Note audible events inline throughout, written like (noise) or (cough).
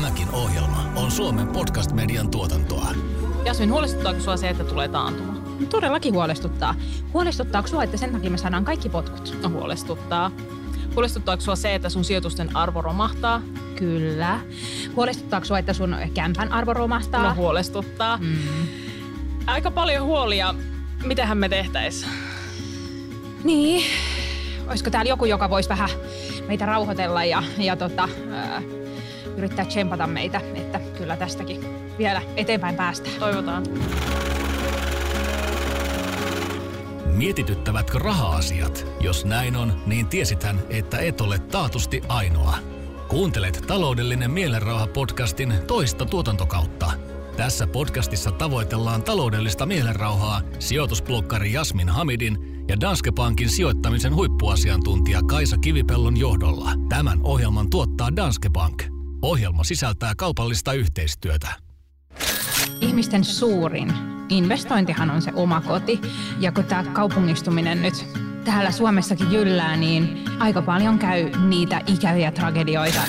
Tämäkin ohjelma on Suomen podcast-median tuotantoa. Jasmin, huolestuttaako sua se, että tulee taantuma? Todellakin huolestuttaa. Huolestuttaako sua, että sen takia me saadaan kaikki potkut? No huolestuttaa. Huolestuttaako sua se, että sun sijoitusten arvo romahtaa? Kyllä. Huolestuttaako sua, että sun kämpän arvo romahtaa? No huolestuttaa. Mm. Aika paljon huolia. Mitähän me tehtäis? Niin. Olisiko täällä joku, joka voisi vähän meitä rauhoitella ja, ja tota, ää, yrittää tsempata meitä, että kyllä tästäkin vielä eteenpäin päästään. Toivotaan. Mietityttävätkö raha-asiat? Jos näin on, niin tiesithän, että et ole taatusti ainoa. Kuuntelet taloudellinen mielenrauha-podcastin toista tuotantokautta. Tässä podcastissa tavoitellaan taloudellista mielenrauhaa sijoitusblokkari Jasmin Hamidin ja Danske Bankin sijoittamisen huippuasiantuntija Kaisa Kivipellon johdolla. Tämän ohjelman tuottaa Danske Bank. Ohjelma sisältää kaupallista yhteistyötä. Ihmisten suurin investointihan on se oma koti. Ja kun tämä kaupungistuminen nyt täällä Suomessakin jyllää, niin aika paljon käy niitä ikäviä tragedioita.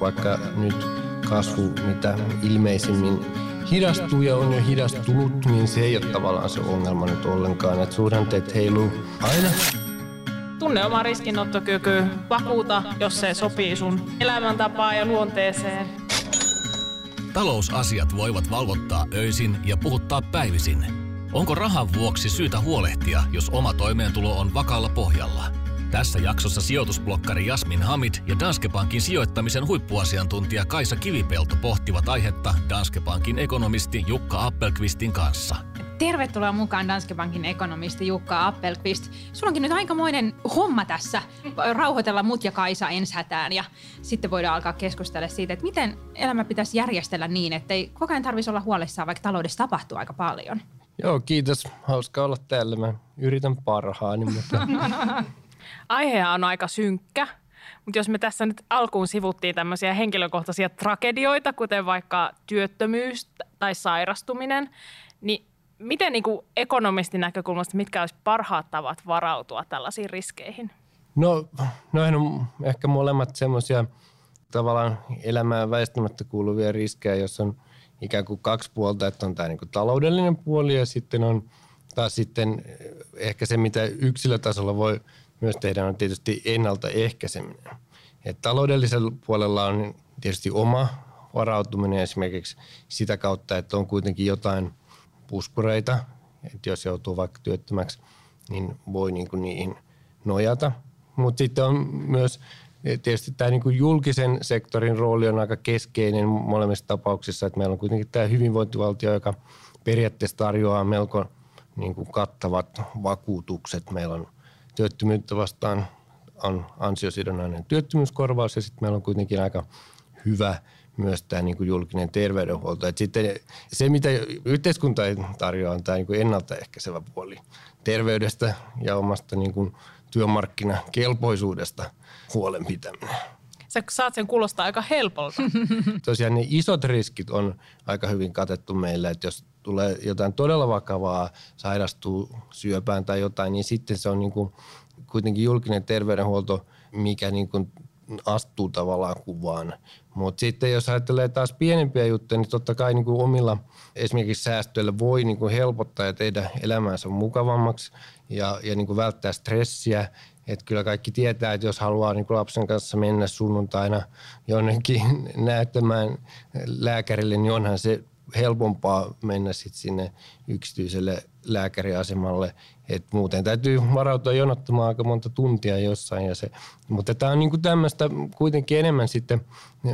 Vaikka nyt kasvu mitä ilmeisimmin hidastuu ja on jo hidastunut, niin se ei ole tavallaan se ongelma nyt ollenkaan. Että suhdanteet heiluu aina. Tunne oma riskinottokyky, vakuuta, jos se sopii sun elämäntapaan ja luonteeseen. Talousasiat voivat valvottaa öisin ja puhuttaa päivisin. Onko rahan vuoksi syytä huolehtia, jos oma toimeentulo on vakaalla pohjalla? Tässä jaksossa sijoitusblokkari Jasmin Hamid ja Danske Bankin sijoittamisen huippuasiantuntija Kaisa Kivipelto pohtivat aihetta Danske Bankin ekonomisti Jukka Appelqvistin kanssa. Tervetuloa mukaan Danske Bankin ekonomisti Jukka Appelqvist. Sulla onkin nyt aikamoinen homma tässä rauhoitella mut ja Kaisa ensi hätään ja sitten voidaan alkaa keskustella siitä, että miten elämä pitäisi järjestellä niin, että ei koko ajan tarvitsisi olla huolissaan, vaikka taloudessa tapahtuu aika paljon. Joo, kiitos. Hauska olla täällä. Mä yritän parhaani, mutta... (laughs) Aihe on aika synkkä, mutta jos me tässä nyt alkuun sivuttiin tämmöisiä henkilökohtaisia tragedioita, kuten vaikka työttömyys tai sairastuminen, niin miten niin kuin ekonomistin näkökulmasta, mitkä olisi parhaat tavat varautua tällaisiin riskeihin? No, noin on ehkä molemmat semmoisia tavallaan elämään väistämättä kuuluvia riskejä, jos on ikään kuin kaksi puolta, että on tämä niin kuin taloudellinen puoli ja sitten on taas sitten ehkä se, mitä yksilötasolla voi myös tehdä, on tietysti ennaltaehkäiseminen. Et taloudellisella puolella on tietysti oma varautuminen esimerkiksi sitä kautta, että on kuitenkin jotain puskureita, että jos joutuu vaikka työttömäksi, niin voi niin kuin niihin nojata. Mutta sitten on myös tietysti tämä niin julkisen sektorin rooli on aika keskeinen molemmissa tapauksissa, että meillä on kuitenkin tämä hyvinvointivaltio, joka periaatteessa tarjoaa melko niin kuin kattavat vakuutukset. Meillä on työttömyyttä vastaan on ansiosidonnainen työttömyyskorvaus ja sitten meillä on kuitenkin aika hyvä myös tämä niin kuin julkinen terveydenhuolto. Et sitten se, mitä yhteiskunta tarjoaa, on tämä niin kuin ennaltaehkäisevä puoli terveydestä ja omasta niin kuin työmarkkinakelpoisuudesta huolenpitäminen. Sä saat sen kuulostaa aika helpolta. (laughs) Tosiaan ne isot riskit on aika hyvin katettu meillä, että jos tulee jotain todella vakavaa, sairastuu syöpään tai jotain, niin sitten se on niin kuin kuitenkin julkinen terveydenhuolto, mikä niin kuin astuu tavallaan kuvaan. Mutta sitten jos ajattelee taas pienempiä juttuja, niin totta kai niin kuin omilla esimerkiksi säästöillä voi niin kuin helpottaa ja tehdä elämäänsä mukavammaksi ja, ja niin kuin välttää stressiä. Että kyllä kaikki tietää, että jos haluaa niin lapsen kanssa mennä sunnuntaina jonnekin (laughs) näyttämään lääkärille, niin onhan se helpompaa mennä sitten sinne yksityiselle lääkäriasemalle. Et muuten täytyy varautua jonottamaan aika monta tuntia jossain. Ja se, mutta tämä on niinku tämmöistä kuitenkin enemmän sitten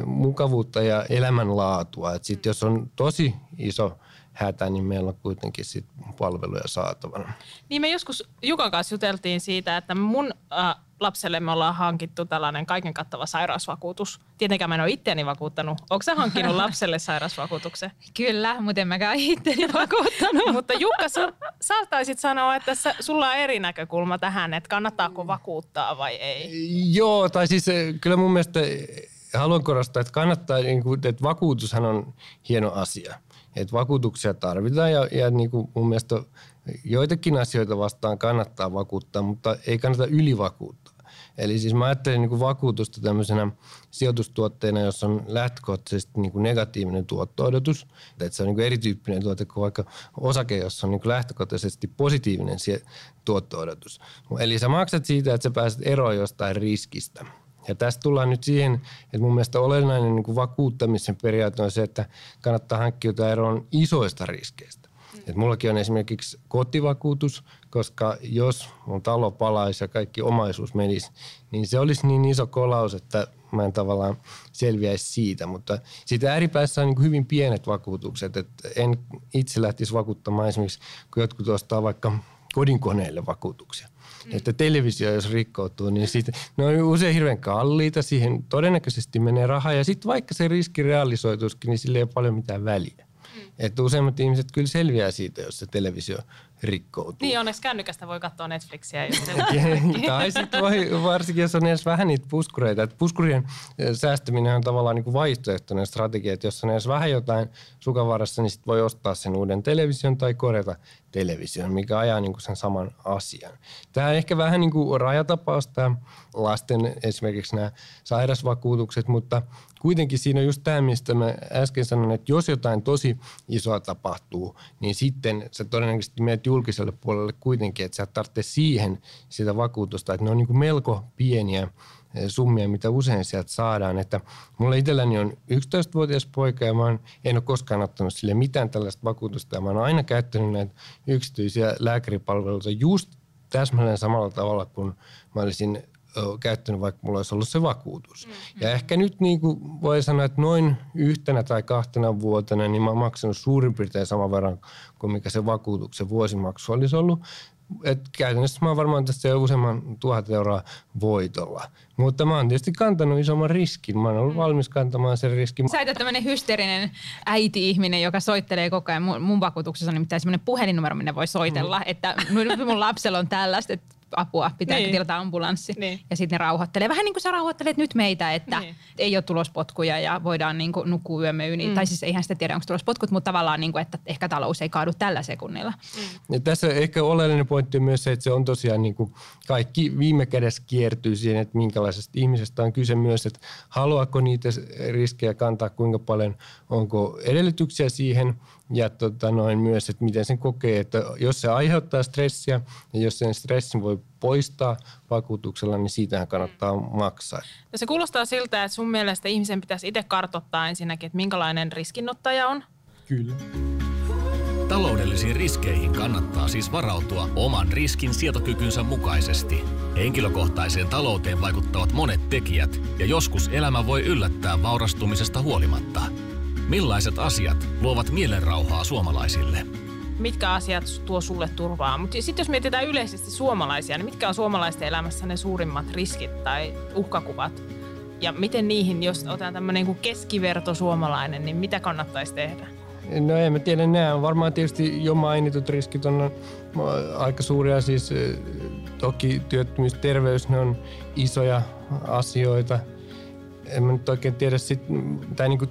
mukavuutta ja elämänlaatua. Et sit jos on tosi iso hätä, niin meillä on kuitenkin sit palveluja saatavana. Niin me joskus Jukan kanssa juteltiin siitä, että mun äh, lapselle me ollaan hankittu tällainen kaiken kattava sairausvakuutus. Tietenkään mä en ole itseäni vakuuttanut. Onko sä hankkinut lapselle (laughs) sairausvakuutuksen? Kyllä, mutta en mäkään itseäni vakuuttanut. (laughs) mutta Jukka, sä, sä taisit sanoa, että sä, sulla on eri näkökulma tähän, että kannattaako vakuuttaa vai ei. Joo, tai siis eh, kyllä mun mielestä haluan korostaa, että kannattaa, niin että vakuutushan on hieno asia. Että vakuutuksia tarvitaan ja, ja niin kuin mun mielestä joitakin asioita vastaan kannattaa vakuuttaa, mutta ei kannata ylivakuuttaa. Eli siis mä ajattelin niin kuin vakuutusta tämmöisenä sijoitustuotteena, jossa on lähtökohtaisesti niin kuin negatiivinen tuotto-odotus. Että se on niin kuin erityyppinen tuote kuin vaikka osake, jossa on niin kuin lähtökohtaisesti positiivinen tuotto-odotus. Eli sä maksat siitä, että sä pääset eroon jostain riskistä. Ja tästä tullaan nyt siihen, että mun mielestä olennainen niin kuin vakuuttamisen periaate on se, että kannattaa hankkiutua eroon isoista riskeistä. Et mullakin on esimerkiksi kotivakuutus, koska jos mun talo palaisi ja kaikki omaisuus menisi, niin se olisi niin iso kolaus, että mä en tavallaan selviäisi siitä. Mutta siitä ääripäässä on niin hyvin pienet vakuutukset. että en itse lähtisi vakuuttamaan esimerkiksi, kun jotkut ostaa vaikka kodinkoneille vakuutuksia. Mm. Että televisio, jos rikkoutuu, niin siitä, ne on usein hirveän kalliita, siihen todennäköisesti menee rahaa. Ja sitten vaikka se riski realisoituisikin, niin sillä ei ole paljon mitään väliä. Mm. Että useimmat ihmiset kyllä selviää siitä, jos se televisio rikkoutuu. Niin, onneksi kännykästä voi katsoa Netflixiä. (laughs) Tai sitten voi, varsinkin jos on edes vähän niitä puskureita. Että puskurien eh, säästäminen on tavallaan niin kuin vaihtoehtoinen strategia, että jos on edes vähän jotain sukavarassa, niin sitten voi ostaa sen uuden television tai korjata television, mikä ajaa niin kuin sen saman asian. Tämä on ehkä vähän niin kuin rajatapaus tämä lasten esimerkiksi nämä sairasvakuutukset, mutta kuitenkin siinä on just tämä, mistä mä äsken sanoin, että jos jotain tosi isoa tapahtuu, niin sitten sä todennäköisesti menet julkiselle puolelle kuitenkin, että sä tarvitsee siihen sitä vakuutusta, että ne on niin kuin melko pieniä summia, mitä usein sieltä saadaan. Että mulla itselläni on 11-vuotias poika ja mä en ole koskaan ottanut sille mitään tällaista vakuutusta. Ja mä oon aina käyttänyt näitä yksityisiä lääkäripalveluita just täsmälleen samalla tavalla kuin mä olisin käyttänyt, vaikka mulla olisi ollut se vakuutus. Mm-hmm. Ja ehkä nyt niin kuin voi sanoa, että noin yhtenä tai kahtena vuotena niin mä oon maksanut suurin piirtein saman verran kuin mikä se vakuutuksen vuosimaksu olisi ollut. Et käytännössä mä oon varmaan tästä jo useamman tuhat euroa voitolla. Mutta mä oon tietysti kantanut isomman riskin. Mä oon ollut mm. valmis kantamaan sen riskin. Sä et tämmöinen hysteerinen äiti-ihminen, joka soittelee koko ajan. Mun, mun vakuutuksessa on nimittäin semmoinen puhelinnumero, minne voi soitella. Mm. Että mun, mun lapsella on tällaista, että apua, pitää niin. tilata ambulanssi. Niin. Ja sitten ne rauhoittelee. Vähän niin kuin sä rauhoittelet nyt meitä, että niin. ei ole tulospotkuja ja voidaan niin kuin nukkua yömme yli. Mm. Tai siis eihän sitä tiedä, onko tulospotkut, mutta tavallaan niin kuin, että ehkä talous ei kaadu tällä sekunnilla. Mm. Ja tässä ehkä oleellinen pointti on myös se, että se on tosiaan niin kuin kaikki viime kädessä kiertyy siihen, että minkälaisesta ihmisestä on kyse myös, että haluaako niitä riskejä kantaa, kuinka paljon, onko edellytyksiä siihen – ja tota noin myös, että miten sen kokee, että jos se aiheuttaa stressiä ja jos sen stressin voi poistaa vakuutuksella, niin siitähän kannattaa maksaa. No se kuulostaa siltä, että sun mielestä ihmisen pitäisi itse kartoittaa ensinnäkin, että minkälainen riskinottaja on. Kyllä. Taloudellisiin riskeihin kannattaa siis varautua oman riskin sietokykynsä mukaisesti. Henkilökohtaiseen talouteen vaikuttavat monet tekijät ja joskus elämä voi yllättää vaurastumisesta huolimatta – Millaiset asiat luovat mielenrauhaa suomalaisille? Mitkä asiat tuo sulle turvaa? Mutta sitten jos mietitään yleisesti suomalaisia, niin mitkä on suomalaisten elämässä ne suurimmat riskit tai uhkakuvat? Ja miten niihin, jos otetaan tämmöinen kuin keskiverto suomalainen, niin mitä kannattaisi tehdä? No en mä tiedä, nämä on varmaan tietysti jo mainitut riskit on aika suuria, siis eh, toki työttömyys, terveys, ne on isoja asioita – en mä nyt oikein tiedä, sit, tai niinku,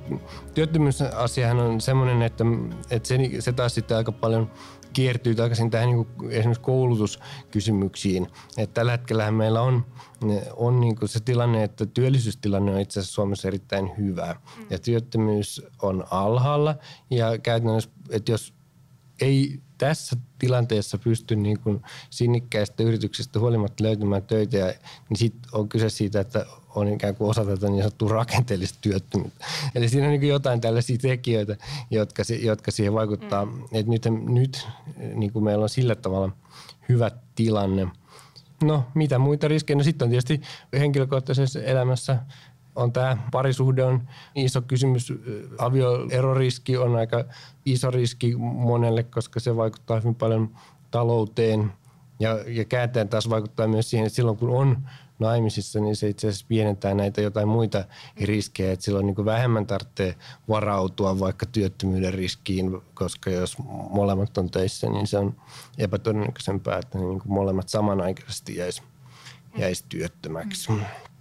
työttömyysasiahan on semmoinen, että, että se, se taas sitten aika paljon kiertyy takaisin tähän niin kuin esimerkiksi koulutuskysymyksiin. Että tällä hetkellä meillä on, on niin kuin se tilanne, että työllisyystilanne on itse asiassa Suomessa erittäin hyvä. Ja työttömyys on alhaalla ja käytännössä, että jos ei tässä tilanteessa pysty niin kuin sinnikkäistä yrityksestä huolimatta löytämään töitä, ja, niin sitten on kyse siitä, että on ikään kuin osa tätä niin sanottua rakenteellista työttömyyttä. Eli siinä on niin jotain tällaisia tekijöitä, jotka, jotka siihen vaikuttaa. Mm. Et nyt nyt niin kuin meillä on sillä tavalla hyvä tilanne. No, mitä muita riskejä? No sitten on tietysti henkilökohtaisessa elämässä on tämä parisuhde on iso kysymys. Avioeroriski on aika iso riski monelle, koska se vaikuttaa hyvin paljon talouteen. Ja, ja kääntäen taas vaikuttaa myös siihen, että silloin kun on naimisissa, niin se itse asiassa pienentää näitä jotain muita riskejä. Että silloin niin vähemmän tarvitsee varautua vaikka työttömyyden riskiin, koska jos molemmat on töissä, niin se on epätodennäköisempää, että niin molemmat samanaikaisesti jäisi jäisi työttömäksi.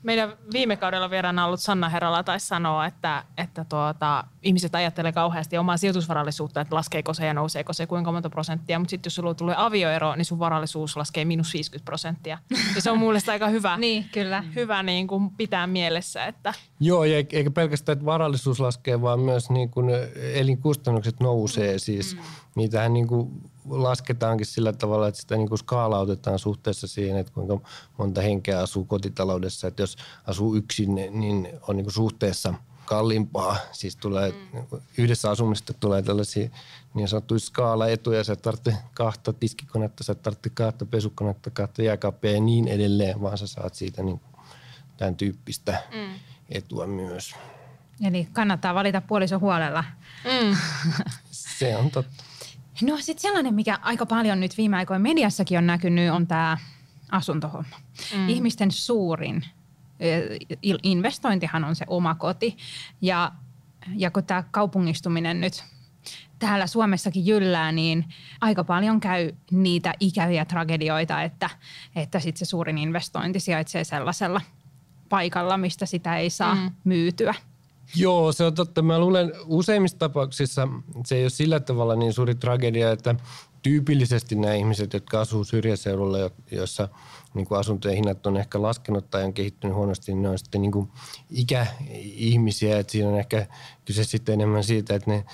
Meidän viime kaudella vieraana ollut Sanna Herrala taisi sanoa, että, että tuota, ihmiset ajattelee kauheasti omaa sijoitusvarallisuutta, että laskeeko se ja nouseeko se kuinka monta prosenttia. Mutta sitten jos sulla tulee avioero, niin sun varallisuus laskee miinus 50 prosenttia. Ja se on mun mielestä aika hyvä, (laughs) Niin, kyllä. hyvä niin kuin pitää mielessä, että Joo, ja eikä pelkästään, että varallisuus laskee, vaan myös niin kuin elinkustannukset nousee. Siis mm. niitähän niin kuin lasketaankin sillä tavalla, että sitä niin kuin skaalautetaan suhteessa siihen, että kuinka monta henkeä asuu kotitaloudessa. Että jos asuu yksin, niin on niin kuin suhteessa kalliimpaa. Siis tulee, mm. yhdessä asumista tulee tällaisia niin sanottuja skaalaetuja. Sä tarvitse kahta tiskikonetta, sä tarvitse kahta pesukonetta, kahta jääkaappia ja niin edelleen, vaan sä saat siitä niin tämän tyyppistä mm. etua myös. Eli kannattaa valita puoliso huolella. mm, Se on totta. No sitten sellainen, mikä aika paljon nyt viime aikoina mediassakin on näkynyt, on tämä asuntohomma. Mm. Ihmisten suurin investointihan on se oma koti. Ja, ja kun tämä kaupungistuminen nyt täällä Suomessakin jyllää, niin aika paljon käy niitä ikäviä tragedioita, että, että sit se suurin investointi sijaitsee sellaisella paikalla, mistä sitä ei saa mm. myytyä. Joo, se on totta. Mä luulen useimmissa tapauksissa se ei ole sillä tavalla niin suuri tragedia, että tyypillisesti nämä ihmiset, jotka asuu syrjäseudulla, jo- jossa niin kuin asuntojen hinnat on ehkä laskenut tai on kehittynyt huonosti, niin ne on sitten niin kuin ikäihmisiä. Että siinä on ehkä kyse sitten enemmän siitä, että ne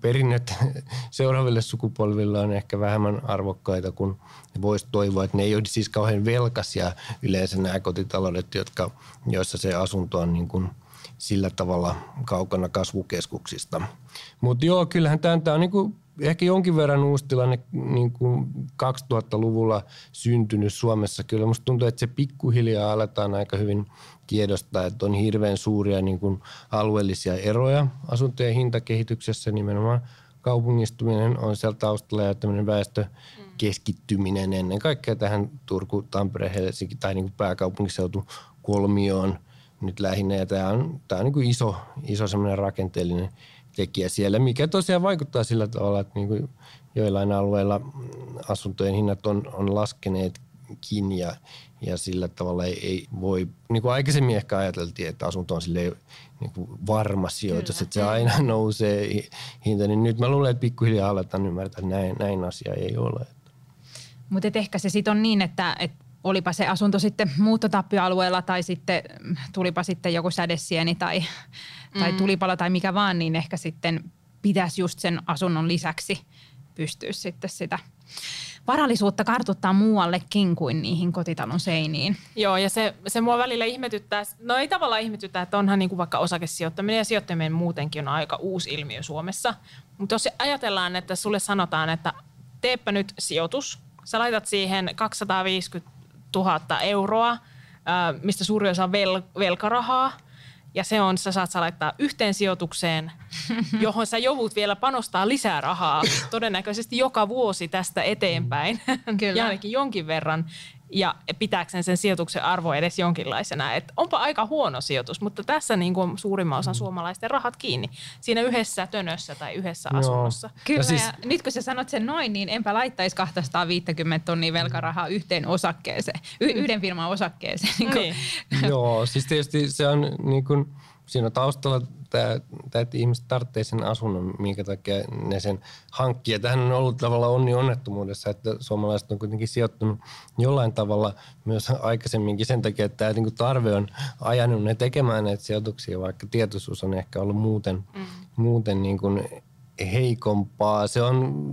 perinnöt (laughs) seuraaville sukupolville on ehkä vähemmän arvokkaita kuin voisi toivoa. Että ne ei ole siis kauhean velkaisia yleensä nämä kotitaloudet, jotka, joissa se asunto on niin kuin sillä tavalla kaukana kasvukeskuksista. Mutta joo, kyllähän tämä on niinku ehkä jonkin verran uusi tilanne niin kuin 2000-luvulla syntynyt Suomessa. Kyllä musta tuntuu, että se pikkuhiljaa aletaan aika hyvin tiedostaa, että on hirveän suuria niin kuin alueellisia eroja asuntojen hintakehityksessä. Nimenomaan kaupungistuminen on siellä taustalla ja tämmöinen väestökeskittyminen ennen kaikkea tähän Turku, Tampere, Helsinki tai niin pääkaupunkiseutu kolmioon nyt lähinnä. Ja tämä on, tämä on niin kuin iso, iso semmoinen rakenteellinen tekijä siellä, mikä tosiaan vaikuttaa sillä tavalla, että niin kuin joillain alueilla asuntojen hinnat on, on laskeneetkin ja, ja sillä tavalla ei, ei voi, niin kuin aikaisemmin ehkä ajateltiin, että asunto on silleen niin kuin varma sijoitus, että se aina (laughs) nousee hi- hinta, niin nyt mä luulen, että pikkuhiljaa aletaan ymmärtää, että näin, näin asia ei ole. Mutta ehkä se sitten on niin, että, että olipa se asunto sitten muuttotappioalueella tai sitten tulipa sitten joku sädesieni tai, mm. tai tulipalo tai mikä vaan, niin ehkä sitten pitäisi just sen asunnon lisäksi pystyä sitten sitä varallisuutta kartuttaa muuallekin kuin niihin kotitalon seiniin. Joo, ja se, se mua välillä ihmetyttää, no ei tavallaan ihmetyttää, että onhan niin kuin vaikka osakesijoittaminen ja sijoittaminen muutenkin on aika uusi ilmiö Suomessa. Mutta jos ajatellaan, että sulle sanotaan, että teepä nyt sijoitus, sä laitat siihen 250 000 euroa, mistä suuri osa on vel, velkarahaa, ja se on, sä saat sä laittaa yhteen sijoitukseen, (laughs) johon sä joudut vielä panostaa lisää rahaa todennäköisesti joka vuosi tästä eteenpäin. Kyllä. ja ainakin jonkin verran. Ja pitääkseen sen sijoituksen arvo edes jonkinlaisena. Et onpa aika huono sijoitus, mutta tässä niin kuin suurimman osan suomalaisten rahat kiinni. Siinä yhdessä tönössä tai yhdessä Joo. asunnossa. Kyllä, Ja siis... ja nyt kun sä sanot sen noin, niin enpä laittaisi 250 tonnia velkarahaa yhteen osakkeeseen, y- yhden firman osakkeeseen. Niin kuin, Niin. (laughs) Joo, siis tietysti se on niin kuin, siinä on taustalla tämä, tämä, että ihmiset tarvitsee sen asunnon, minkä takia ne sen hankkii. Ja tähän on ollut tavallaan onni onnettomuudessa, että suomalaiset on kuitenkin sijoittunut jollain tavalla myös aikaisemminkin sen takia, että tämä niin kuin tarve on ajanut ne tekemään näitä sijoituksia, vaikka tietoisuus on ehkä ollut muuten, mm. muuten niin kuin heikompaa. Se on,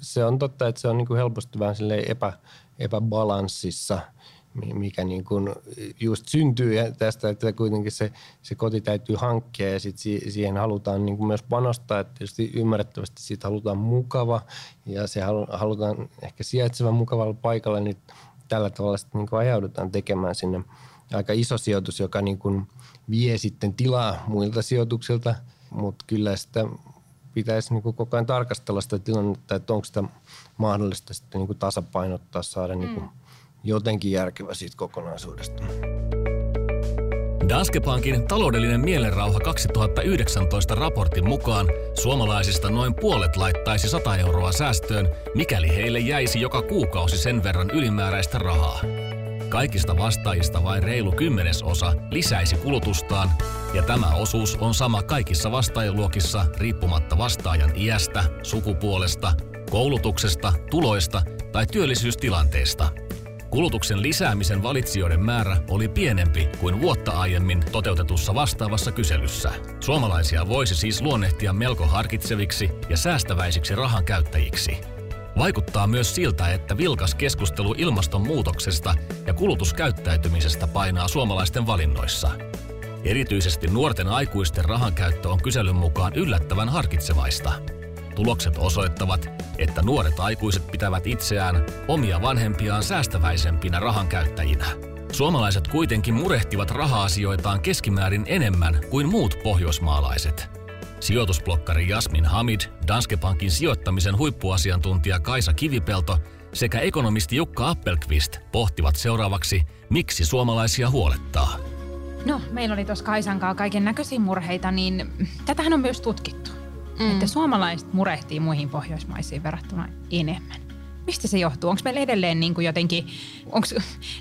se on totta, että se on niin kuin helposti vähän epä, epäbalanssissa, mikä niin kuin just syntyy ja tästä, että kuitenkin se, se koti täytyy hankkia ja sit si- siihen halutaan niin kuin myös panostaa. Että tietysti ymmärrettävästi siitä halutaan mukava ja se halu- halutaan ehkä sijaitsevan mukavalla paikalla, niin tällä tavalla sitten niin kuin ajaudutaan tekemään sinne aika iso sijoitus, joka niin kuin vie sitten tilaa muilta sijoituksilta, mutta kyllä sitä pitäisi niin kuin koko ajan tarkastella sitä tilannetta, että onko sitä mahdollista sitten niin kuin tasapainottaa, saada niin kuin jotenkin järkevä siitä kokonaisuudesta. Danske Bankin taloudellinen mielenrauha 2019 raportin mukaan suomalaisista noin puolet laittaisi 100 euroa säästöön, mikäli heille jäisi joka kuukausi sen verran ylimääräistä rahaa. Kaikista vastaajista vain reilu kymmenesosa lisäisi kulutustaan, ja tämä osuus on sama kaikissa vastaajaluokissa riippumatta vastaajan iästä, sukupuolesta, koulutuksesta, tuloista tai työllisyystilanteesta. Kulutuksen lisäämisen valitsijoiden määrä oli pienempi kuin vuotta aiemmin toteutetussa vastaavassa kyselyssä. Suomalaisia voisi siis luonnehtia melko harkitseviksi ja säästäväisiksi rahan käyttäjiksi. Vaikuttaa myös siltä, että vilkas keskustelu ilmastonmuutoksesta ja kulutuskäyttäytymisestä painaa suomalaisten valinnoissa. Erityisesti nuorten aikuisten rahankäyttö on kyselyn mukaan yllättävän harkitsevaista. Tulokset osoittavat, että nuoret aikuiset pitävät itseään omia vanhempiaan säästäväisempinä rahankäyttäjinä. Suomalaiset kuitenkin murehtivat raha-asioitaan keskimäärin enemmän kuin muut pohjoismaalaiset – Sijoitusblokkari Jasmin Hamid, Danske Bankin sijoittamisen huippuasiantuntija Kaisa Kivipelto sekä ekonomisti Jukka Appelqvist pohtivat seuraavaksi, miksi suomalaisia huolettaa. No, meillä oli tuossa Kaisan kaiken näköisiä murheita, niin tätähän on myös tutkittu. Mm. Että suomalaiset murehtii muihin pohjoismaisiin verrattuna enemmän. Mistä se johtuu? Onko meillä edelleen niin kuin jotenkin, onks,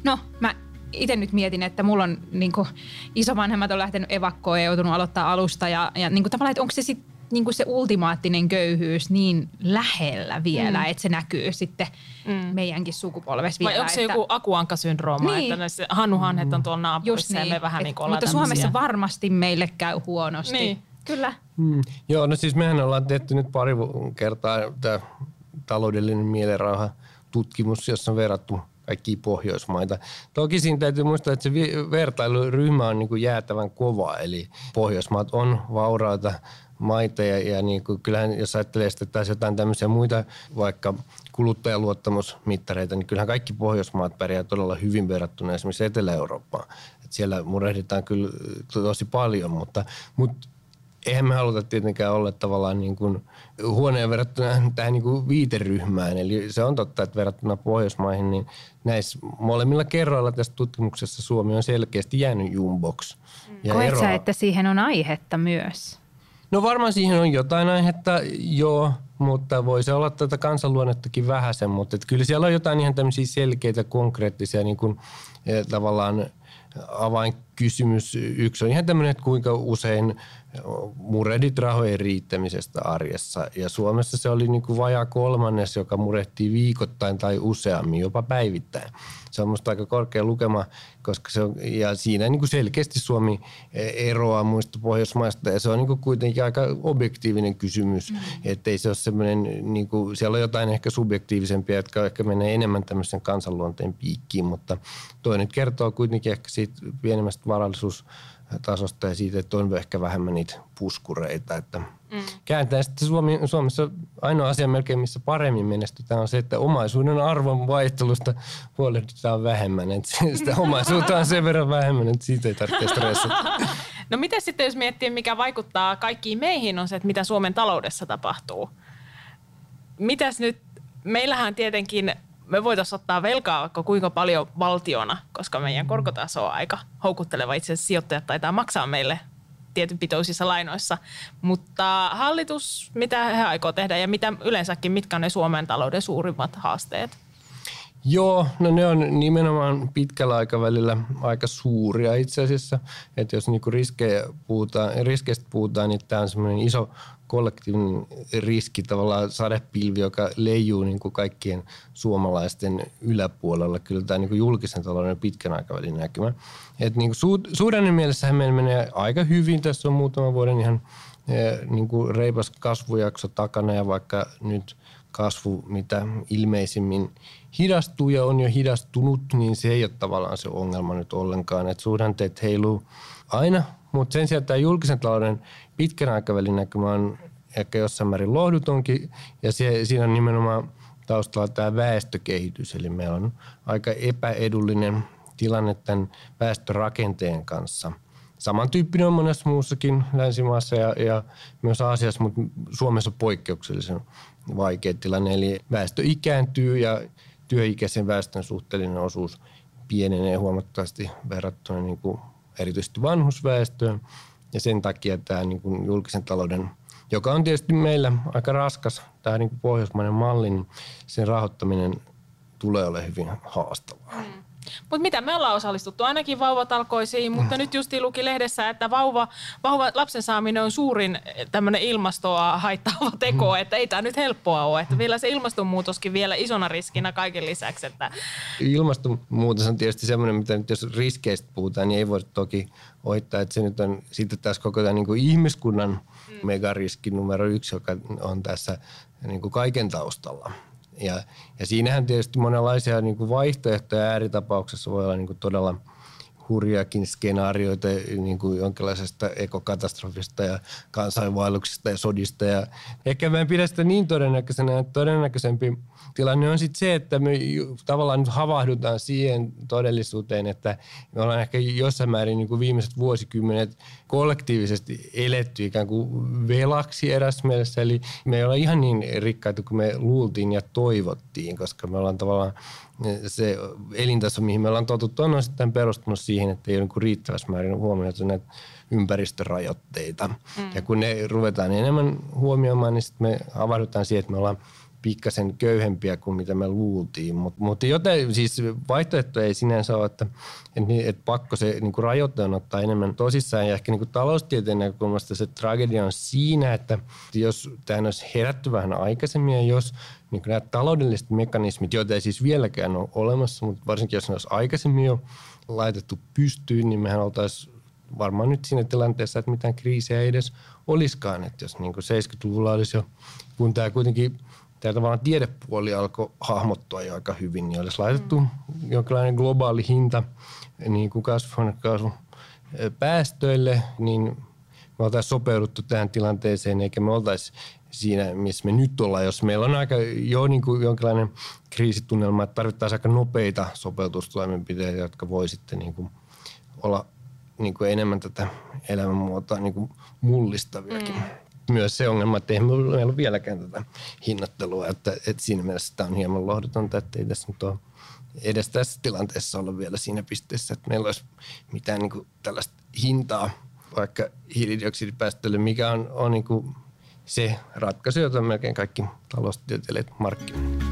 no mä itse nyt mietin, että mulla on niin kuin, isovanhemmat on lähtenyt evakkoon ja joutunut aloittaa alusta ja, ja niin kuin, tavallaan, että onko se sitten niin kuin se ultimaattinen köyhyys niin lähellä vielä, mm. että se näkyy sitten mm. meidänkin sukupolvessa vielä. Vai onko se että... joku akuankasyndrooma, niin. että näissä hannuhanhet on tuolla naapurissa niin. ja me vähän niin kuin Mutta Suomessa varmasti meille käy huonosti. Niin. Kyllä. Mm. Joo, no siis mehän ollaan tehty nyt pari kertaa tämä taloudellinen mielenrauha tutkimus, jossa on verrattu kaikkia Pohjoismaita. Toki siinä täytyy muistaa, että se vertailuryhmä on niin kuin jäätävän kova, eli Pohjoismaat on vauraita maita ja, ja niin kuin, kyllähän jos ajattelee sitten taas jotain tämmöisiä muita vaikka kuluttajaluottamusmittareita, niin kyllähän kaikki Pohjoismaat pärjää todella hyvin verrattuna esimerkiksi Etelä-Eurooppaan. Et siellä murehditaan kyllä tosi paljon, mutta, mutta eihän me haluta tietenkään olla tavallaan niin kuin huoneen verrattuna tähän niin kuin viiteryhmään. Eli se on totta, että verrattuna Pohjoismaihin, niin näissä molemmilla kerroilla tässä tutkimuksessa Suomi on selkeästi jäänyt jumbox. Ja Koet sä, että siihen on aihetta myös? No varmaan siihen on jotain aihetta, joo, mutta voi se olla tätä kansanluonnettakin vähäisen, mutta että kyllä siellä on jotain ihan tämmöisiä selkeitä, konkreettisia niin kuin, eh, tavallaan avainkysymys. Yksi on ihan tämmöinen, että kuinka usein murehdit rahojen riittämisestä arjessa. Ja Suomessa se oli niin kuin vajaa kolmannes, joka murehtii viikoittain tai useammin, jopa päivittäin. Se on minusta aika korkea lukema, koska se on, ja siinä niin kuin selkeästi Suomi eroaa muista Pohjoismaista. Ja se on niin kuin kuitenkin aika objektiivinen kysymys, mm. että ei se ole semmoinen, niin kuin, siellä on jotain ehkä subjektiivisempia, jotka ehkä menee enemmän tämmöisen kansanluonteen piikkiin, mutta toinen kertoo kuitenkin ehkä siitä pienemmästä varallisuus tasosta ja siitä, että on ehkä vähemmän niitä puskureita. Että mm. Kääntää sitten Suomi, Suomessa ainoa asia melkein, missä paremmin menestytään, on se, että omaisuuden arvon vaihtelusta huolehditaan vähemmän. Että (laughs) sitä omaisuutta on sen verran vähemmän, että siitä ei tarvitse stressata. (laughs) No miten sitten, jos miettii, mikä vaikuttaa kaikkiin meihin, on se, että mitä Suomen taloudessa tapahtuu. Mitäs nyt, meillähän tietenkin me voitaisiin ottaa velkaa vaikka kuinka paljon valtiona, koska meidän korkotaso on aika houkutteleva. Itse asiassa sijoittajat taitaa maksaa meille tietyn pitoisissa lainoissa. Mutta hallitus, mitä he aikoo tehdä ja mitä yleensäkin, mitkä on ne Suomen talouden suurimmat haasteet? Joo, no ne on nimenomaan pitkällä aikavälillä aika suuria itse asiassa. Että jos niinku riskejä puhutaan, riskeistä puhutaan, niin tämä on semmoinen iso kollektiivinen riski, tavallaan sadepilvi, joka leijuu niin kuin kaikkien suomalaisten yläpuolella. Kyllä tämä niin kuin julkisen talouden pitkän aikavälin näkymä. Et niin kuin su- suhdanne mielessähän meillä menee aika hyvin. Tässä on muutaman vuoden ihan eh, niin kuin reipas kasvujakso takana ja vaikka nyt kasvu mitä ilmeisimmin hidastuu ja on jo hidastunut, niin se ei ole tavallaan se ongelma nyt ollenkaan. Että suhdanteet heiluu aina, mutta sen sijaan tämä julkisen talouden pitkän aikavälin näkymä on ehkä jossain määrin lohdutonkin ja se, siinä on nimenomaan taustalla tämä väestökehitys. Eli meillä on aika epäedullinen tilanne tämän väestörakenteen kanssa. Samantyyppinen on monessa muussakin länsimaassa ja, ja myös Aasiassa, mutta Suomessa poikkeuksellisen vaikea tilanne. Eli väestö ikääntyy ja työikäisen väestön suhteellinen osuus pienenee huomattavasti verrattuna niin kuin erityisesti vanhusväestöön. Ja sen takia tämä niin kuin julkisen talouden, joka on tietysti meillä aika raskas, tämä niin kuin pohjoismainen malli, niin sen rahoittaminen tulee olemaan hyvin haastavaa. Mm. Mutta mitä me ollaan osallistuttu ainakin vauvatalkoisiin, mutta nyt justi luki lehdessä, että vauva, vauva lapsen saaminen on suurin tämmöinen ilmastoa haittaava teko, mm. että ei tämä nyt helppoa ole. Että vielä se ilmastonmuutoskin vielä isona riskinä kaiken lisäksi. Että... Ilmastonmuutos on tietysti semmoinen, mitä nyt jos riskeistä puhutaan, niin ei voi toki ohittaa, että se nyt on sitten taas koko tämän niin kuin ihmiskunnan mm. megariski numero yksi, joka on tässä niin kuin kaiken taustalla. Ja, ja siinähän tietysti monenlaisia niin kuin vaihtoehtoja ääritapauksessa voi olla niin kuin todella hurjakin skenaarioita niin kuin jonkinlaisesta ekokatastrofista ja kansainvaelluksista ja sodista. Ja ehkä mä en pidä sitä niin todennäköisenä, että todennäköisempi tilanne on sitten se, että me tavallaan nyt havahdutaan siihen todellisuuteen, että me ollaan ehkä jossain määrin niin kuin viimeiset vuosikymmenet kollektiivisesti eletty ikään kuin velaksi eräs mielessä. Eli me ei olla ihan niin rikkaita kuin me luultiin ja toivottiin, koska me ollaan tavallaan se elintaso, mihin me ollaan totuttu, on sitten perustunut siihen, että ei ole niin riittävässä määrin huomioitu näitä ympäristörajoitteita. Mm. Ja kun ne ruvetaan enemmän huomioimaan, niin sitten me havahdutaan siihen, että me ollaan pikkasen köyhempiä kuin mitä me luultiin. Mutta mut joten siis vaihtoehto ei sinänsä ole, että, että, että pakko se niin kuin rajoite on ottaa enemmän tosissaan. Ja ehkä niin kuin taloustieteen näkökulmasta se tragedia on siinä, että jos tämä olisi herätty vähän aikaisemmin ja jos niin kuin nämä taloudelliset mekanismit, joita ei siis vieläkään ole olemassa, mutta varsinkin jos ne olisi aikaisemmin jo laitettu pystyyn, niin mehän oltaisiin varmaan nyt siinä tilanteessa, että mitään kriisiä ei edes olisikaan. Että jos niin kuin 70-luvulla olisi jo, kun tämä kuitenkin – tämä tavallaan tiedepuoli alkoi hahmottua jo aika hyvin, niin olisi laitettu mm. jonkinlainen globaali hinta niin kuin kasvihuonekaasun päästöille, niin me oltaisiin sopeuduttu tähän tilanteeseen, eikä me oltaisi siinä, missä me nyt ollaan. Jos meillä on aika jo niin kuin jonkinlainen kriisitunnelma, että tarvittaisiin aika nopeita sopeutustoimenpiteitä, jotka voi sitten niin kuin olla niin kuin enemmän tätä elämänmuotoa niin kuin mullistaviakin. Mm myös se ongelma, että ei meillä ole vieläkään tätä hinnoittelua, että, että siinä mielessä tämä on hieman lohdutonta, että ei tässä nyt ole edes tässä tilanteessa olla vielä siinä pisteessä, että meillä olisi mitään niin kuin tällaista hintaa vaikka hiilidioksidipäästölle, mikä on, on niin kuin se ratkaisu, jota melkein kaikki taloustieteilijät markkinoivat.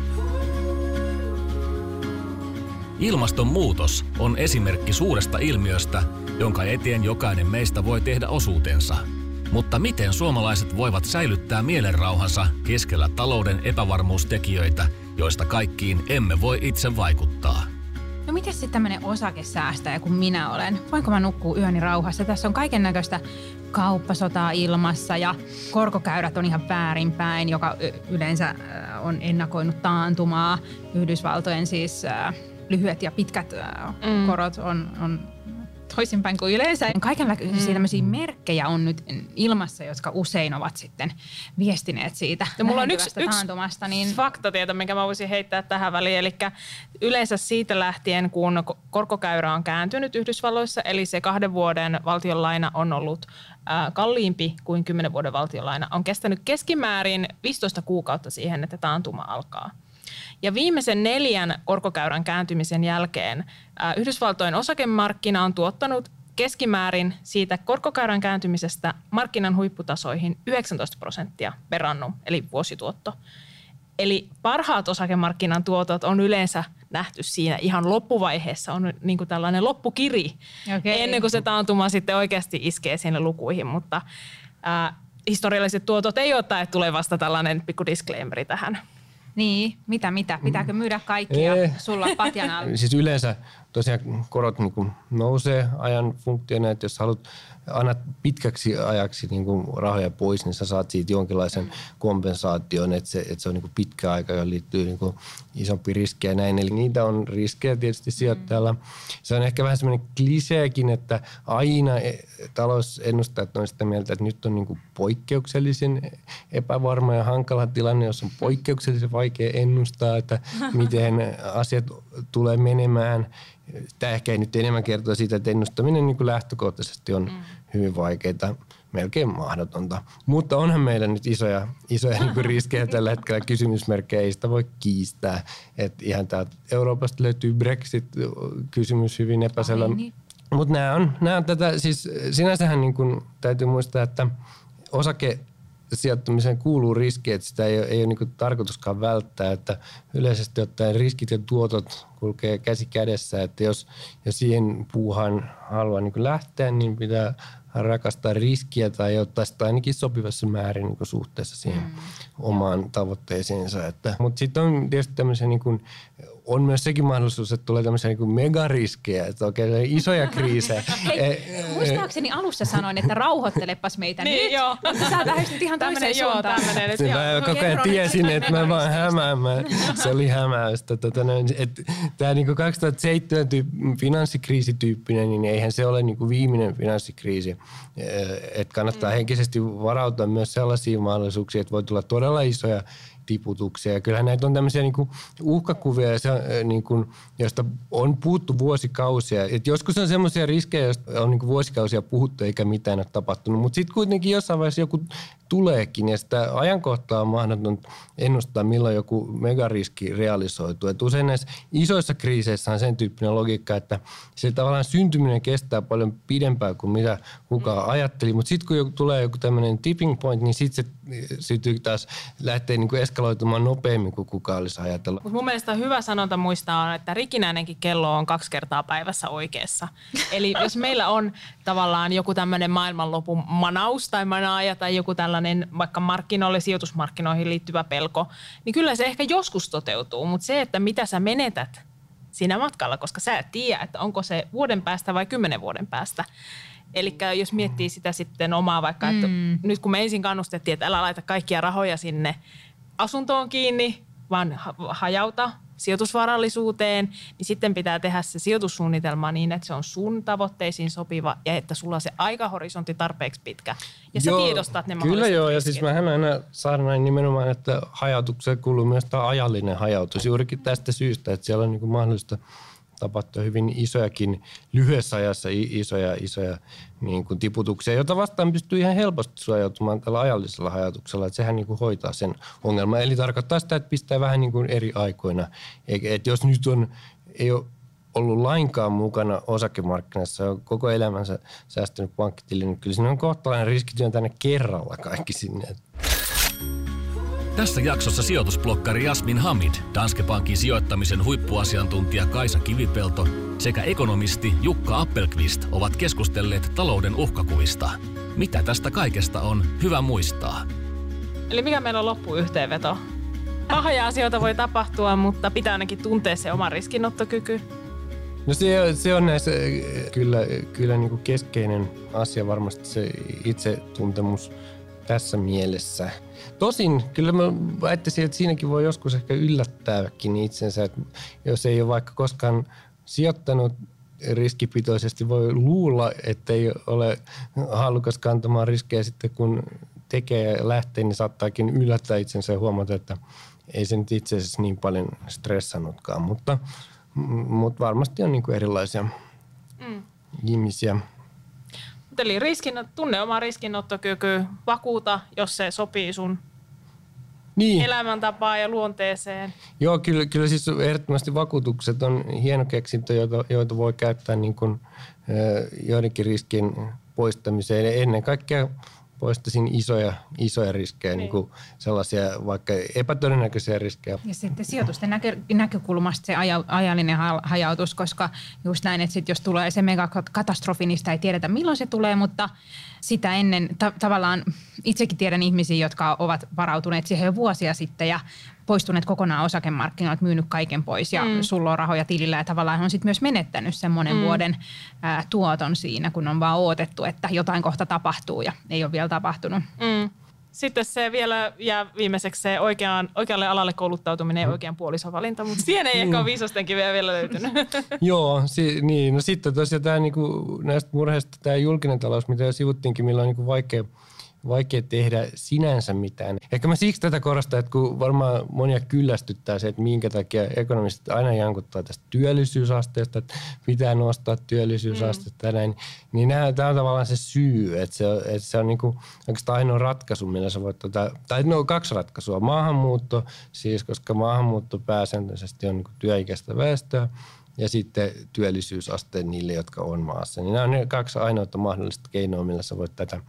Ilmastonmuutos on esimerkki suuresta ilmiöstä, jonka eteen jokainen meistä voi tehdä osuutensa – mutta miten suomalaiset voivat säilyttää mielenrauhansa keskellä talouden epävarmuustekijöitä, joista kaikkiin emme voi itse vaikuttaa? No miten sitten tämmöinen osakesäästäjä kuin minä olen? Voinko mä nukkua yöni rauhassa? Tässä on kaiken näköistä kauppasotaa ilmassa ja korkokäyrät on ihan väärinpäin, joka yleensä on ennakoinut taantumaa. Yhdysvaltojen siis lyhyet ja pitkät mm. korot on, on toisinpäin kuin yleensä. Kaikenlaisia mm. tämmöisiä merkkejä on nyt ilmassa, jotka usein ovat sitten viestineet siitä ja mulla on yksi, yksi niin... faktatieto, minkä mä voisin heittää tähän väliin. Eli yleensä siitä lähtien, kun korkokäyrä on kääntynyt Yhdysvalloissa, eli se kahden vuoden valtionlaina on ollut kalliimpi kuin kymmenen vuoden valtionlaina, on kestänyt keskimäärin 15 kuukautta siihen, että taantuma alkaa. Ja viimeisen neljän korkokäyrän kääntymisen jälkeen Yhdysvaltojen osakemarkkina on tuottanut keskimäärin siitä korkokäyrän kääntymisestä markkinan huipputasoihin 19 prosenttia per annum, eli vuosituotto. Eli parhaat osakemarkkinan tuotot on yleensä nähty siinä ihan loppuvaiheessa, on niin kuin tällainen loppukiri, okay. ennen kuin se taantuma sitten oikeasti iskee sinne lukuihin, mutta ää, historialliset tuotot ei ole, että tulee vasta tällainen pikku disclaimeri tähän. Niin, mitä, mitä? Pitääkö myydä kaikkia Ei. sulla patjana? siis yleensä tosiaan korot niin nousee ajan funktiona, että jos haluat annat pitkäksi ajaksi niin kuin rahoja pois, niin sä saat siitä jonkinlaisen kompensaation, että se, että se on niin kuin pitkä aika, johon liittyy niin kuin isompi riski ja näin. Eli niitä on riskejä tietysti sijoittajalla. Se on ehkä vähän semmoinen kliseekin, että aina e, talousennustajat on sitä mieltä, että nyt on niin kuin poikkeuksellisen epävarma ja hankala tilanne, jos on poikkeuksellisen vaikea ennustaa, että (laughs) miten asiat tulee menemään. Tämä ehkä ei nyt enemmän kertoa siitä, että ennustaminen niin lähtökohtaisesti on mm. hyvin vaikeaa, melkein mahdotonta. Mutta onhan meillä nyt isoja, isoja niin kuin riskejä tällä hetkellä, kysymysmerkkejä ei sitä voi kiistää. Että ihan täältä Euroopasta löytyy Brexit-kysymys hyvin epäselvä. Niin. Mutta nämä on, nämä on tätä, siis sinänsähän niin kuin täytyy muistaa, että osake sijoittamiseen kuuluu riski, että sitä ei, ei ole niin tarkoituskaan välttää, että yleisesti ottaen riskit ja tuotot kulkee käsi kädessä, että jos, jos siihen puuhan haluaa niin lähteä, niin pitää rakastaa riskiä tai ottaa sitä ainakin sopivassa määrin niin suhteessa siihen mm. omaan tavoitteeseensa. Mutta sitten on tietysti tämmöisiä niin kuin on myös sekin mahdollisuus, että tulee tämmöisiä niin megariskejä, että oikein isoja kriisejä. (laughs) Hei, e, muistaakseni alussa sanoin, että rauhoittelepas meitä niin, nyt. Joo. Mutta sä lähdit ihan toiseen joo, suuntaan. Tämmönen, että joo. Mä koko ajan tiesin, että mä vaan hämäämään. Se oli hämäystä. Tota, Tämä niin 2007 tyyp- finanssikriisityyppinen, niin eihän se ole niin kuin viimeinen finanssikriisi. Että kannattaa mm. henkisesti varautua myös sellaisiin mahdollisuuksiin, että voi tulla todella isoja tiputuksia. Ja kyllähän näitä on tämmöisiä niin kuin uhkakuvia, niin kuin, joista on puhuttu vuosikausia. Et joskus on semmoisia riskejä, joista on niin kuin vuosikausia puhuttu eikä mitään ole tapahtunut. Mutta sitten kuitenkin jossain vaiheessa joku tuleekin ja sitä ajankohtaa on mahdoton ennustaa, milloin joku megariski realisoituu. Et usein näissä isoissa kriiseissä on sen tyyppinen logiikka, että se tavallaan syntyminen kestää paljon pidempään kuin mitä kukaan ajatteli. Mutta sitten kun tulee joku tämmöinen tipping point, niin sitten se sytyy taas lähtee niin kuin eskaloitumaan nopeammin kuin kukaan olisi ajatellut. Mut mun mielestä hyvä sanonta muistaa on, että rikinäinenkin kello on kaksi kertaa päivässä oikeassa. Eli jos meillä on tavallaan joku tämmöinen maailmanlopun manaus tai manaaja tai joku tällainen vaikka markkinoille, sijoitusmarkkinoihin liittyvä pelko, niin kyllä se ehkä joskus toteutuu. Mutta se, että mitä sä menetät siinä matkalla, koska sä et tiedä, että onko se vuoden päästä vai kymmenen vuoden päästä. Eli jos miettii sitä sitten omaa vaikka, että mm. nyt kun me ensin kannustettiin, että älä laita kaikkia rahoja sinne asuntoon kiinni, vaan hajauta sijoitusvarallisuuteen, niin sitten pitää tehdä se sijoitussuunnitelma niin, että se on sun tavoitteisiin sopiva ja että sulla on se aikahorisontti tarpeeksi pitkä. Ja sä joo, tiedostat ne Kyllä joo, ja siis mähän aina saada näin nimenomaan, että hajautukseen kuuluu myös tämä ajallinen hajautus juurikin tästä syystä, että siellä on niin mahdollista – tapahtua hyvin isojakin, lyhyessä ajassa isoja, isoja niin kuin tiputuksia, joita vastaan pystyy ihan helposti suojautumaan tällä ajallisella hajautuksella, että sehän niin kuin hoitaa sen ongelman. Eli tarkoittaa sitä, että pistää vähän niin kuin eri aikoina. Että jos nyt on, ei ole ollut lainkaan mukana osakemarkkinassa, on koko elämänsä säästänyt pankkitilin, niin kyllä siinä on kohtalainen riskityön tänne kerralla kaikki sinne. Tässä jaksossa sijoitusblokkari Jasmin Hamid, Danske Bankin sijoittamisen huippuasiantuntija Kaisa Kivipelto sekä ekonomisti Jukka Appelqvist ovat keskustelleet talouden uhkakuvista. Mitä tästä kaikesta on hyvä muistaa? Eli mikä meillä on loppuyhteenveto? Pahoja asioita voi tapahtua, mutta pitää ainakin tuntea se oma riskinottokyky. No se, se on näissä kyllä, kyllä niin kuin keskeinen asia varmasti se itsetuntemus tässä mielessä – Tosin kyllä mä ajattelisin, että siinäkin voi joskus ehkä yllättääkin itsensä, että jos ei ole vaikka koskaan sijoittanut riskipitoisesti, voi luulla, että ei ole halukas kantamaan riskejä sitten kun tekee ja lähtee, niin saattaakin yllättää itsensä ja huomata, että ei se nyt itse asiassa niin paljon stressannutkaan, mutta, mutta varmasti on niin kuin erilaisia mm. ihmisiä. Eli riskin, tunne oma riskinottokyky, vakuuta, jos se sopii sun niin. elämäntapaan ja luonteeseen. Joo, kyllä, kyllä siis ehdottomasti vakuutukset on hieno keksintö, joita, joita voi käyttää niin kuin, joidenkin riskin poistamiseen. Ennen kaikkea poistaisin isoja, isoja riskejä, niin. Niin kuin sellaisia vaikka epätodennäköisiä riskejä. Ja sitten sijoitusten näkö, näkökulmasta se aja, ajallinen hajautus, koska just näin, että sit jos tulee se megakatastrofi, niin sitä ei tiedetä milloin se tulee, mutta sitä ennen ta- tavallaan itsekin tiedän ihmisiä, jotka ovat varautuneet siihen jo vuosia sitten ja poistuneet kokonaan osakemarkkinoilta, myynyt kaiken pois ja mm. sulla on rahoja tilillä ja tavallaan on sitten myös menettänyt sen monen mm. vuoden ää, tuoton siinä, kun on vaan odotettu, että jotain kohta tapahtuu ja ei ole vielä tapahtunut. Mm. Sitten se vielä jää viimeiseksi se oikean, oikealle alalle kouluttautuminen ja mm. oikean puolisovalinta, mutta siihen ei ehkä ole mm. viisastenkin vielä, vielä löytynyt. (laughs) Joo, si, niin. No sitten tosiaan tämä, niinku, näistä murheista tämä julkinen talous, mitä jo sivuttiinkin, millä on niinku vaikea – vaikea tehdä sinänsä mitään. Ehkä mä siksi tätä korostan, että kun varmaan monia kyllästyttää se, että minkä takia ekonomistit aina jankuttaa tästä työllisyysasteesta, että pitää nostaa työllisyysastetta mm. näin, niin tämä on tavallaan se syy, että se, että se on niin kuin oikeastaan ainoa ratkaisu, millä sä voit, tota, tai no kaksi ratkaisua. Maahanmuutto, siis koska maahanmuutto pääsääntöisesti on niin työikäistä väestöä, ja sitten työllisyysaste niille, jotka on maassa. Niin nämä on ne kaksi ainoita mahdollista keinoa, millä sä voit tätä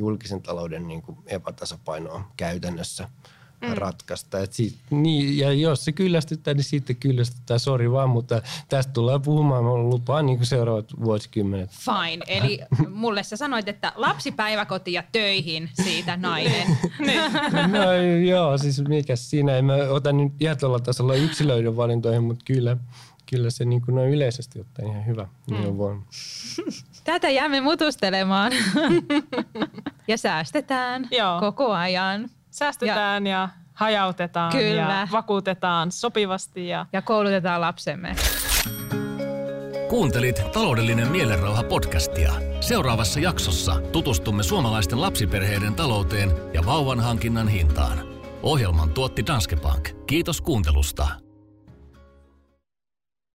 julkisen talouden niin kuin epätasapainoa käytännössä mm. ratkaista. Et siitä, niin, ja jos se kyllästyttää, niin sitten kyllästyttää, sori vaan, mutta tästä tulee puhumaan, mä lupaan niin kuin seuraavat vuosikymmenet. Fine, eli mulle sä sanoit, että lapsipäiväkoti ja töihin siitä nainen. (laughs) no joo, siis mikä siinä, en mä ota nyt ihan tuolla tasolla yksilöiden valintoihin, mutta kyllä, kyllä se niin kuin noin yleisesti ottaen ihan hyvä. Mm. Niin (laughs) Tätä jäämme mutustelemaan (laughs) ja säästetään Joo. koko ajan. Säästetään ja, ja hajautetaan Kyllä. ja vakuutetaan sopivasti. Ja... ja koulutetaan lapsemme. Kuuntelit Taloudellinen mielenrauha podcastia. Seuraavassa jaksossa tutustumme suomalaisten lapsiperheiden talouteen ja vauvan hankinnan hintaan. Ohjelman tuotti Danske Bank. Kiitos kuuntelusta.